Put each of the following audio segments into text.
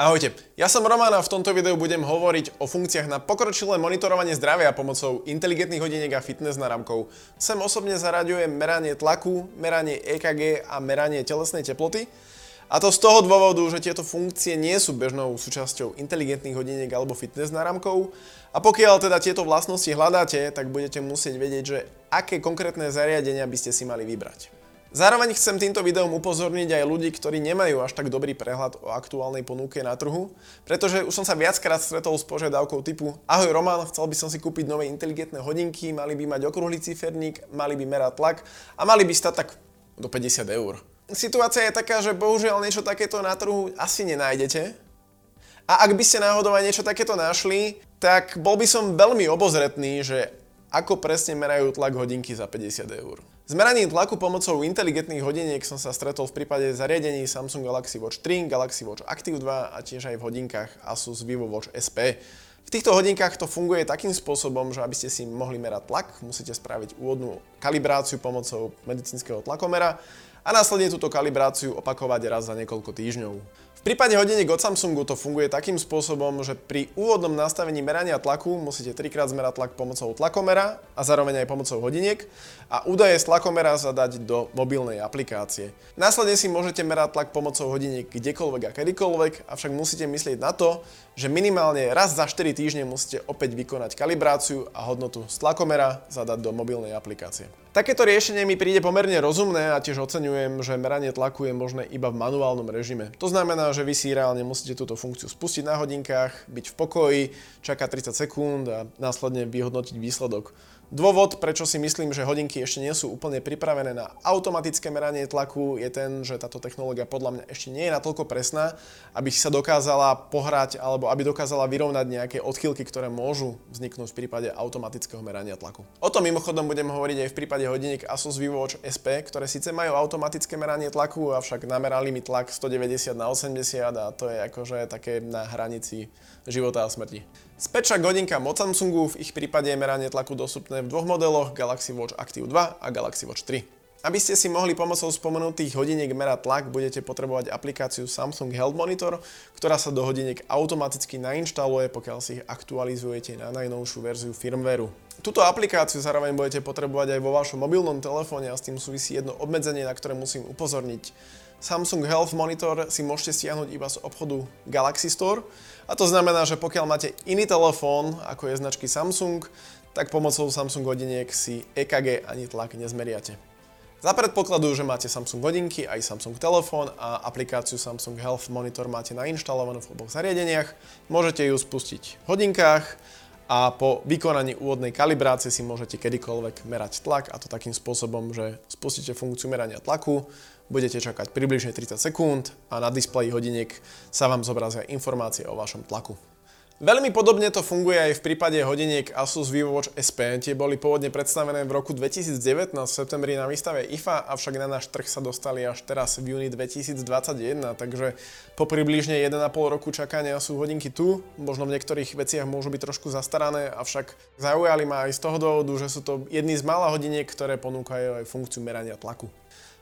Ahojte, ja som Roman a v tomto videu budem hovoriť o funkciách na pokročilé monitorovanie zdravia pomocou inteligentných hodiniek a fitness náramkov. Sem osobne zaraďujem meranie tlaku, meranie EKG a meranie telesnej teploty. A to z toho dôvodu, že tieto funkcie nie sú bežnou súčasťou inteligentných hodiniek alebo fitness náramkov. A pokiaľ teda tieto vlastnosti hľadáte, tak budete musieť vedieť, že aké konkrétne zariadenia by ste si mali vybrať. Zároveň chcem týmto videom upozorniť aj ľudí, ktorí nemajú až tak dobrý prehľad o aktuálnej ponuke na trhu, pretože už som sa viackrát stretol s požiadavkou typu Ahoj Roman, chcel by som si kúpiť nové inteligentné hodinky, mali by mať okrúhly ciferník, mali by merať tlak a mali by stať tak do 50 eur. Situácia je taká, že bohužiaľ niečo takéto na trhu asi nenájdete. A ak by ste náhodou aj niečo takéto našli, tak bol by som veľmi obozretný, že ako presne merajú tlak hodinky za 50 eur. S meraním tlaku pomocou inteligentných hodiniek som sa stretol v prípade zariadení Samsung Galaxy Watch 3, Galaxy Watch Active 2 a tiež aj v hodinkách Asus Vivo Watch SP. V týchto hodinkách to funguje takým spôsobom, že aby ste si mohli merať tlak, musíte spraviť úvodnú kalibráciu pomocou medicínskeho tlakomera a následne túto kalibráciu opakovať raz za niekoľko týždňov. V prípade hodiniek od Samsungu to funguje takým spôsobom, že pri úvodnom nastavení merania tlaku musíte trikrát zmerať tlak pomocou tlakomera a zároveň aj pomocou hodiniek a údaje z tlakomera zadať do mobilnej aplikácie. Následne si môžete merať tlak pomocou hodiniek kdekoľvek a kedykoľvek, avšak musíte myslieť na to, že minimálne raz za 4 týždne musíte opäť vykonať kalibráciu a hodnotu z tlakomera zadať do mobilnej aplikácie. Takéto riešenie mi príde pomerne rozumné a tiež oceňujem, že meranie tlaku je možné iba v manuálnom režime. To znamená, že vy si reálne musíte túto funkciu spustiť na hodinkách, byť v pokoji, čakať 30 sekúnd a následne vyhodnotiť výsledok. Dôvod, prečo si myslím, že hodinky ešte nie sú úplne pripravené na automatické meranie tlaku, je ten, že táto technológia podľa mňa ešte nie je natoľko presná, aby sa dokázala pohrať alebo aby dokázala vyrovnať nejaké odchýlky, ktoré môžu vzniknúť v prípade automatického merania tlaku. O tom mimochodom budem hovoriť aj v prípade hodiniek Asus Vivo Watch SP, ktoré síce majú automatické meranie tlaku, avšak namerali mi tlak 190 na 80 a to je akože také na hranici života a smrti. Späť hodinka od Samsungu, v ich prípade je meranie tlaku dostupné v dvoch modeloch Galaxy Watch Active 2 a Galaxy Watch 3. Aby ste si mohli pomocou spomenutých hodiniek merať tlak, budete potrebovať aplikáciu Samsung Health Monitor, ktorá sa do hodiniek automaticky nainštaluje, pokiaľ si ich aktualizujete na najnovšiu verziu firmwareu. Túto aplikáciu zároveň budete potrebovať aj vo vašom mobilnom telefóne a s tým súvisí jedno obmedzenie, na ktoré musím upozorniť. Samsung Health Monitor si môžete stiahnuť iba z obchodu Galaxy Store a to znamená, že pokiaľ máte iný telefón, ako je značky Samsung, tak pomocou Samsung hodiniek si EKG ani tlak nezmeriate. Za predpokladu, že máte Samsung hodinky, aj Samsung telefón a aplikáciu Samsung Health Monitor máte nainštalovanú v oboch zariadeniach, môžete ju spustiť v hodinkách a po vykonaní úvodnej kalibrácie si môžete kedykoľvek merať tlak a to takým spôsobom, že spustíte funkciu merania tlaku, budete čakať približne 30 sekúnd a na displeji hodiniek sa vám zobrazia informácie o vašom tlaku. Veľmi podobne to funguje aj v prípade hodiniek Asus Vivo Watch SP. Tie boli pôvodne predstavené v roku 2019 v septembri na výstave IFA, avšak na náš trh sa dostali až teraz v júni 2021, takže po približne 1,5 roku čakania sú hodinky tu. Možno v niektorých veciach môžu byť trošku zastarané, avšak zaujali ma aj z toho dôvodu, že sú to jedny z mála hodiniek, ktoré ponúkajú aj funkciu merania tlaku.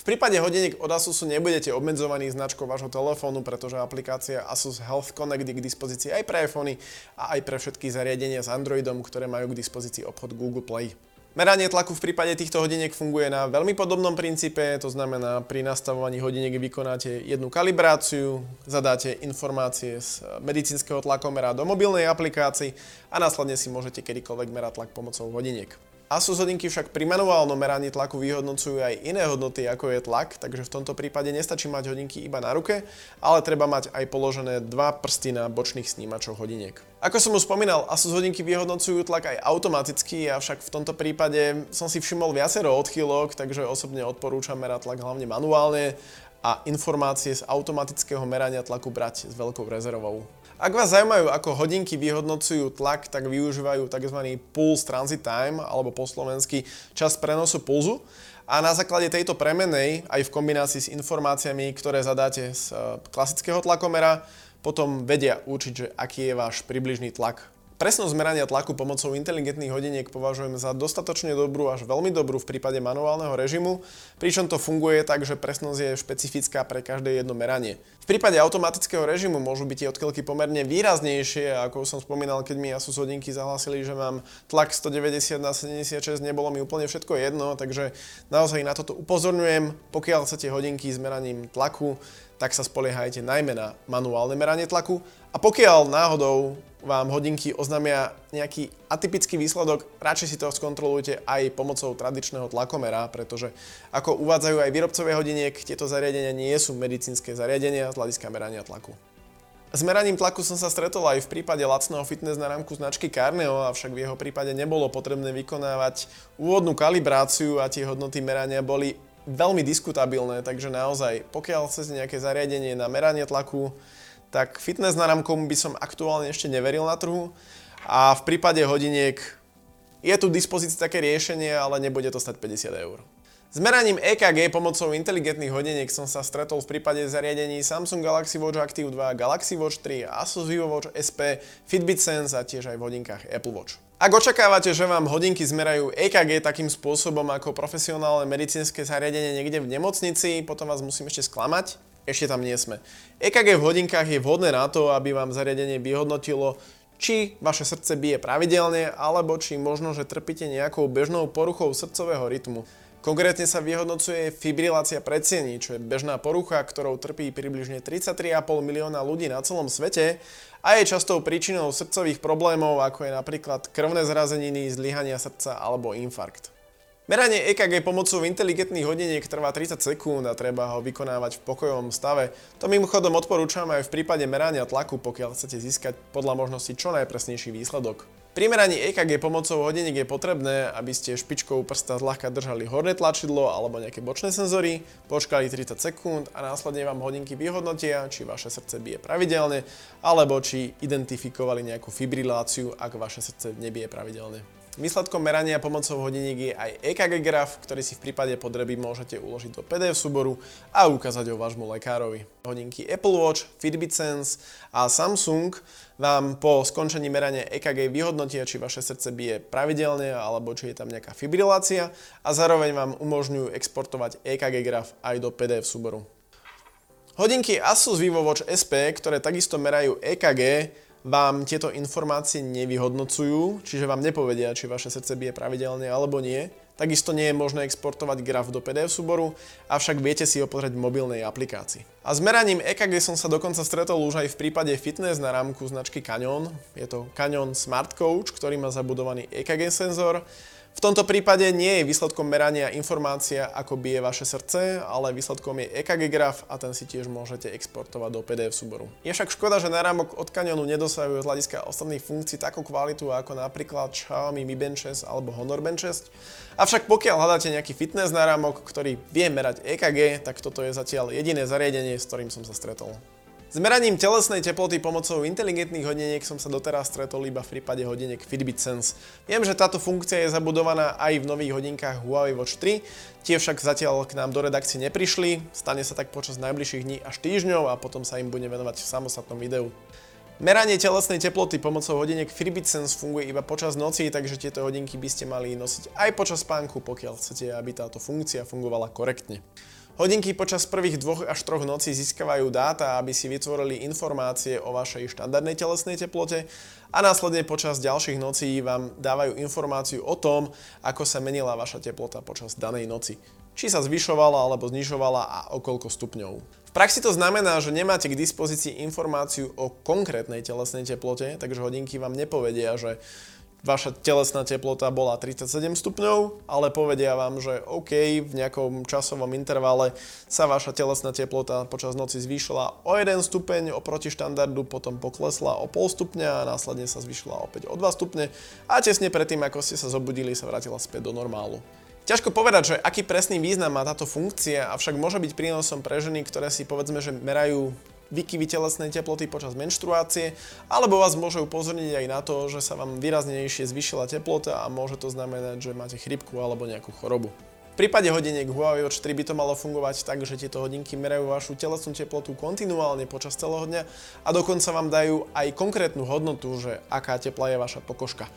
V prípade hodiniek od Asusu nebudete obmedzovaní značkou vášho telefónu, pretože aplikácia Asus Health Connect je k dispozícii aj pre iPhony a aj pre všetky zariadenia s Androidom, ktoré majú k dispozícii obchod Google Play. Meranie tlaku v prípade týchto hodiniek funguje na veľmi podobnom princípe, to znamená pri nastavovaní hodiniek vykonáte jednu kalibráciu, zadáte informácie z medicínskeho tlakomera do mobilnej aplikácii a následne si môžete kedykoľvek merať tlak pomocou hodiniek. Asus hodinky však pri manuálnom meraní tlaku vyhodnocujú aj iné hodnoty ako je tlak, takže v tomto prípade nestačí mať hodinky iba na ruke, ale treba mať aj položené dva prsty na bočných snímačoch hodiniek. Ako som už spomínal, Asus hodinky vyhodnocujú tlak aj automaticky, avšak v tomto prípade som si všimol viacero odchýlok, takže osobne odporúčam merať tlak hlavne manuálne a informácie z automatického merania tlaku brať s veľkou rezervou. Ak vás zaujímajú, ako hodinky vyhodnocujú tlak, tak využívajú tzv. pulse transit time, alebo po slovensky čas prenosu pulzu. A na základe tejto premenej, aj v kombinácii s informáciami, ktoré zadáte z e, klasického tlakomera, potom vedia určiť, že aký je váš približný tlak Presnosť merania tlaku pomocou inteligentných hodiniek považujem za dostatočne dobrú až veľmi dobrú v prípade manuálneho režimu, pričom to funguje tak, že presnosť je špecifická pre každé jedno meranie. V prípade automatického režimu môžu byť tie odchylky pomerne výraznejšie, ako som spomínal, keď mi Asus hodinky zahlásili, že mám tlak 190 na 76, nebolo mi úplne všetko jedno, takže naozaj na toto upozorňujem. Pokiaľ chcete hodinky s meraním tlaku, tak sa spoliehajte najmä na manuálne meranie tlaku a pokiaľ náhodou vám hodinky oznámia nejaký atypický výsledok, radšej si to skontrolujte aj pomocou tradičného tlakomera, pretože ako uvádzajú aj výrobcovia hodiniek, tieto zariadenia nie sú medicínske zariadenia z hľadiska merania tlaku. S meraním tlaku som sa stretol aj v prípade lacného fitness na rámku značky Carneo, avšak v jeho prípade nebolo potrebné vykonávať úvodnú kalibráciu a tie hodnoty merania boli veľmi diskutabilné, takže naozaj, pokiaľ chcete nejaké zariadenie na meranie tlaku, tak fitness náramkom by som aktuálne ešte neveril na trhu a v prípade hodiniek je tu dispozícii také riešenie, ale nebude to stať 50 eur. S meraním EKG pomocou inteligentných hodiniek som sa stretol v prípade zariadení Samsung Galaxy Watch Active 2, Galaxy Watch 3, Asus VivoWatch SP, Fitbit Sense a tiež aj v hodinkách Apple Watch. Ak očakávate, že vám hodinky zmerajú EKG takým spôsobom ako profesionálne medicínske zariadenie niekde v nemocnici, potom vás musím ešte sklamať. Ešte tam nie sme. EKG v hodinkách je vhodné na to, aby vám zariadenie vyhodnotilo, či vaše srdce bije pravidelne, alebo či možno, že trpíte nejakou bežnou poruchou srdcového rytmu. Konkrétne sa vyhodnocuje fibrilácia predsiení, čo je bežná porucha, ktorou trpí približne 33,5 milióna ľudí na celom svete a je častou príčinou srdcových problémov, ako je napríklad krvné zrazeniny, zlyhania srdca alebo infarkt. Meranie EKG pomocou inteligentných hodiniek trvá 30 sekúnd a treba ho vykonávať v pokojovom stave. To mimochodom odporúčam aj v prípade merania tlaku, pokiaľ chcete získať podľa možnosti čo najpresnejší výsledok. Pri meraní EKG pomocou hodiniek je potrebné, aby ste špičkou prsta zľahka držali horné tlačidlo alebo nejaké bočné senzory, počkali 30 sekúnd a následne vám hodinky vyhodnotia, či vaše srdce bije pravidelne alebo či identifikovali nejakú fibriláciu, ak vaše srdce nebije pravidelne. Výsledkom merania pomocou hodiniek je aj EKG graf, ktorý si v prípade potreby môžete uložiť do PDF súboru a ukázať ho vášmu lekárovi. Hodinky Apple Watch, Fitbit Sense a Samsung vám po skončení merania EKG vyhodnotia, či vaše srdce bije pravidelne alebo či je tam nejaká fibrilácia a zároveň vám umožňujú exportovať EKG graf aj do PDF súboru. Hodinky Asus VivoWatch SP, ktoré takisto merajú EKG, vám tieto informácie nevyhodnocujú, čiže vám nepovedia, či vaše srdce bije pravidelne alebo nie. Takisto nie je možné exportovať graf do PDF súboru, avšak viete si ho pozrieť v mobilnej aplikácii. A s meraním EKG som sa dokonca stretol už aj v prípade fitness na rámku značky Canyon. Je to Canyon Smart Coach, ktorý má zabudovaný EKG senzor v tomto prípade nie je výsledkom merania informácia, ako bije vaše srdce, ale výsledkom je EKG graf a ten si tiež môžete exportovať do PDF súboru. Je však škoda, že náramok od Canyonu nedosahuje z hľadiska ostatných funkcií takú kvalitu ako napríklad Xiaomi Mi Band 6 alebo Honor Band 6. Avšak pokiaľ hľadáte nejaký fitness náramok, ktorý vie merať EKG, tak toto je zatiaľ jediné zariadenie, s ktorým som sa stretol. S meraním telesnej teploty pomocou inteligentných hodiniek som sa doteraz stretol iba v prípade hodiniek Fitbit Sense. Viem, že táto funkcia je zabudovaná aj v nových hodinkách Huawei Watch 3, tie však zatiaľ k nám do redakcie neprišli, stane sa tak počas najbližších dní až týždňov a potom sa im bude venovať v samostatnom videu. Meranie telesnej teploty pomocou hodiniek Fitbit Sense funguje iba počas noci, takže tieto hodinky by ste mali nosiť aj počas spánku, pokiaľ chcete, aby táto funkcia fungovala korektne. Hodinky počas prvých dvoch až troch nocí získavajú dáta, aby si vytvorili informácie o vašej štandardnej telesnej teplote a následne počas ďalších nocí vám dávajú informáciu o tom, ako sa menila vaša teplota počas danej noci. Či sa zvyšovala alebo znižovala a o koľko stupňov. V praxi to znamená, že nemáte k dispozícii informáciu o konkrétnej telesnej teplote, takže hodinky vám nepovedia, že vaša telesná teplota bola 37 stupňov, ale povedia vám, že OK, v nejakom časovom intervale sa vaša telesná teplota počas noci zvýšila o 1 stupeň oproti štandardu, potom poklesla o pol stupňa a následne sa zvýšila opäť o 2 stupne a tesne predtým, ako ste sa zobudili, sa vrátila späť do normálu. Ťažko povedať, že aký presný význam má táto funkcia, avšak môže byť prínosom pre ženy, ktoré si povedzme, že merajú výkyvy telesnej teploty počas menštruácie, alebo vás môže upozorniť aj na to, že sa vám výraznejšie zvyšila teplota a môže to znamenať, že máte chrypku alebo nejakú chorobu. prípade hodiniek Huawei Watch 3 by to malo fungovať tak, že tieto hodinky merajú vašu telesnú teplotu kontinuálne počas celého dňa a dokonca vám dajú aj konkrétnu hodnotu, že aká teplá je vaša pokožka.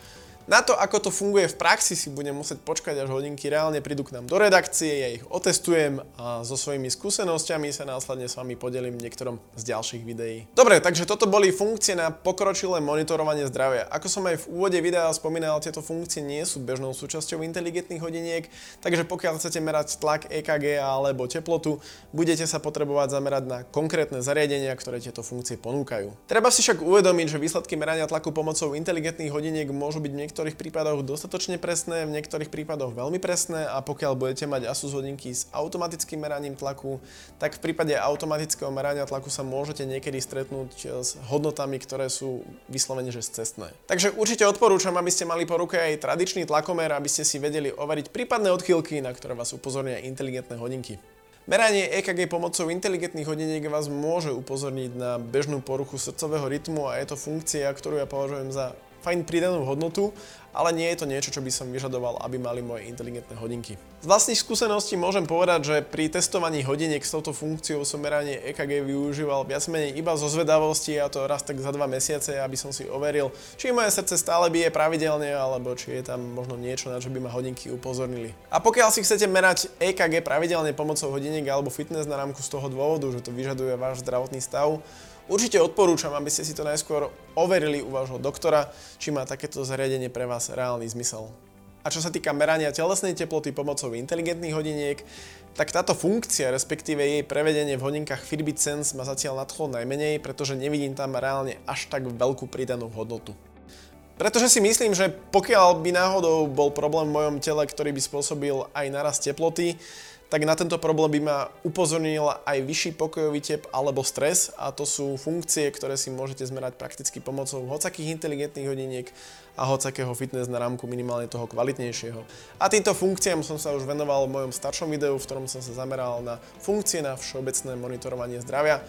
Na to, ako to funguje v praxi, si budem musieť počkať, až hodinky reálne prídu k nám do redakcie, ja ich otestujem a so svojimi skúsenosťami sa následne s vami podelím v niektorom z ďalších videí. Dobre, takže toto boli funkcie na pokročilé monitorovanie zdravia. Ako som aj v úvode videa spomínal, tieto funkcie nie sú bežnou súčasťou inteligentných hodiniek, takže pokiaľ chcete merať tlak EKG alebo teplotu, budete sa potrebovať zamerať na konkrétne zariadenia, ktoré tieto funkcie ponúkajú. Treba si však uvedomiť, že výsledky merania tlaku pomocou inteligentných hodiniek môžu byť niektoré niektorých prípadoch dostatočne presné, v niektorých prípadoch veľmi presné a pokiaľ budete mať Asus hodinky s automatickým meraním tlaku, tak v prípade automatického merania tlaku sa môžete niekedy stretnúť s hodnotami, ktoré sú vyslovene že cestné. Takže určite odporúčam, aby ste mali po ruke aj tradičný tlakomer, aby ste si vedeli overiť prípadné odchýlky, na ktoré vás upozornia inteligentné hodinky. Meranie EKG pomocou inteligentných hodiniek vás môže upozorniť na bežnú poruchu srdcového rytmu a je to funkcia, ktorú ja považujem za fajn pridanú hodnotu, ale nie je to niečo, čo by som vyžadoval, aby mali moje inteligentné hodinky. Z vlastných skúseností môžem povedať, že pri testovaní hodiniek s touto funkciou som meranie EKG využíval viac menej iba zo zvedavosti a to raz tak za dva mesiace, aby som si overil, či moje srdce stále bije pravidelne, alebo či je tam možno niečo, na čo by ma hodinky upozornili. A pokiaľ si chcete merať EKG pravidelne pomocou hodiniek alebo fitness na rámku z toho dôvodu, že to vyžaduje váš zdravotný stav, Určite odporúčam, aby ste si to najskôr overili u vášho doktora, či má takéto zariadenie pre vás reálny zmysel. A čo sa týka merania telesnej teploty pomocou inteligentných hodiniek, tak táto funkcia, respektíve jej prevedenie v hodinkách Fitbit Sense ma zatiaľ nadchlo najmenej, pretože nevidím tam reálne až tak veľkú pridanú hodnotu. Pretože si myslím, že pokiaľ by náhodou bol problém v mojom tele, ktorý by spôsobil aj narast teploty, tak na tento problém by ma upozornil aj vyšší pokojový tep alebo stres a to sú funkcie, ktoré si môžete zmerať prakticky pomocou hocakých inteligentných hodiniek a hocakého fitness na rámku minimálne toho kvalitnejšieho. A týmto funkciám som sa už venoval v mojom staršom videu, v ktorom som sa zameral na funkcie na všeobecné monitorovanie zdravia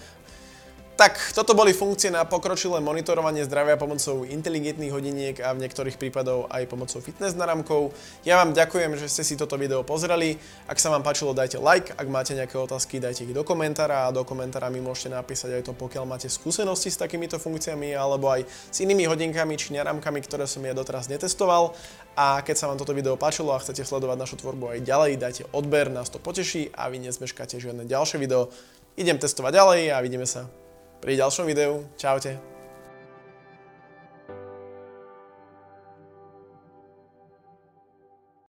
tak, toto boli funkcie na pokročilé monitorovanie zdravia pomocou inteligentných hodiniek a v niektorých prípadoch aj pomocou fitness naramkov. Ja vám ďakujem, že ste si toto video pozreli. Ak sa vám páčilo, dajte like. Ak máte nejaké otázky, dajte ich do komentára a do komentára mi môžete napísať aj to, pokiaľ máte skúsenosti s takýmito funkciami alebo aj s inými hodinkami či naramkami, ktoré som ja doteraz netestoval. A keď sa vám toto video páčilo a chcete sledovať našu tvorbu aj ďalej, dajte odber, nás to poteší a vy nezmeškáte žiadne ďalšie video. Idem testovať ďalej a vidíme sa pri ďalšom videu. Čaute.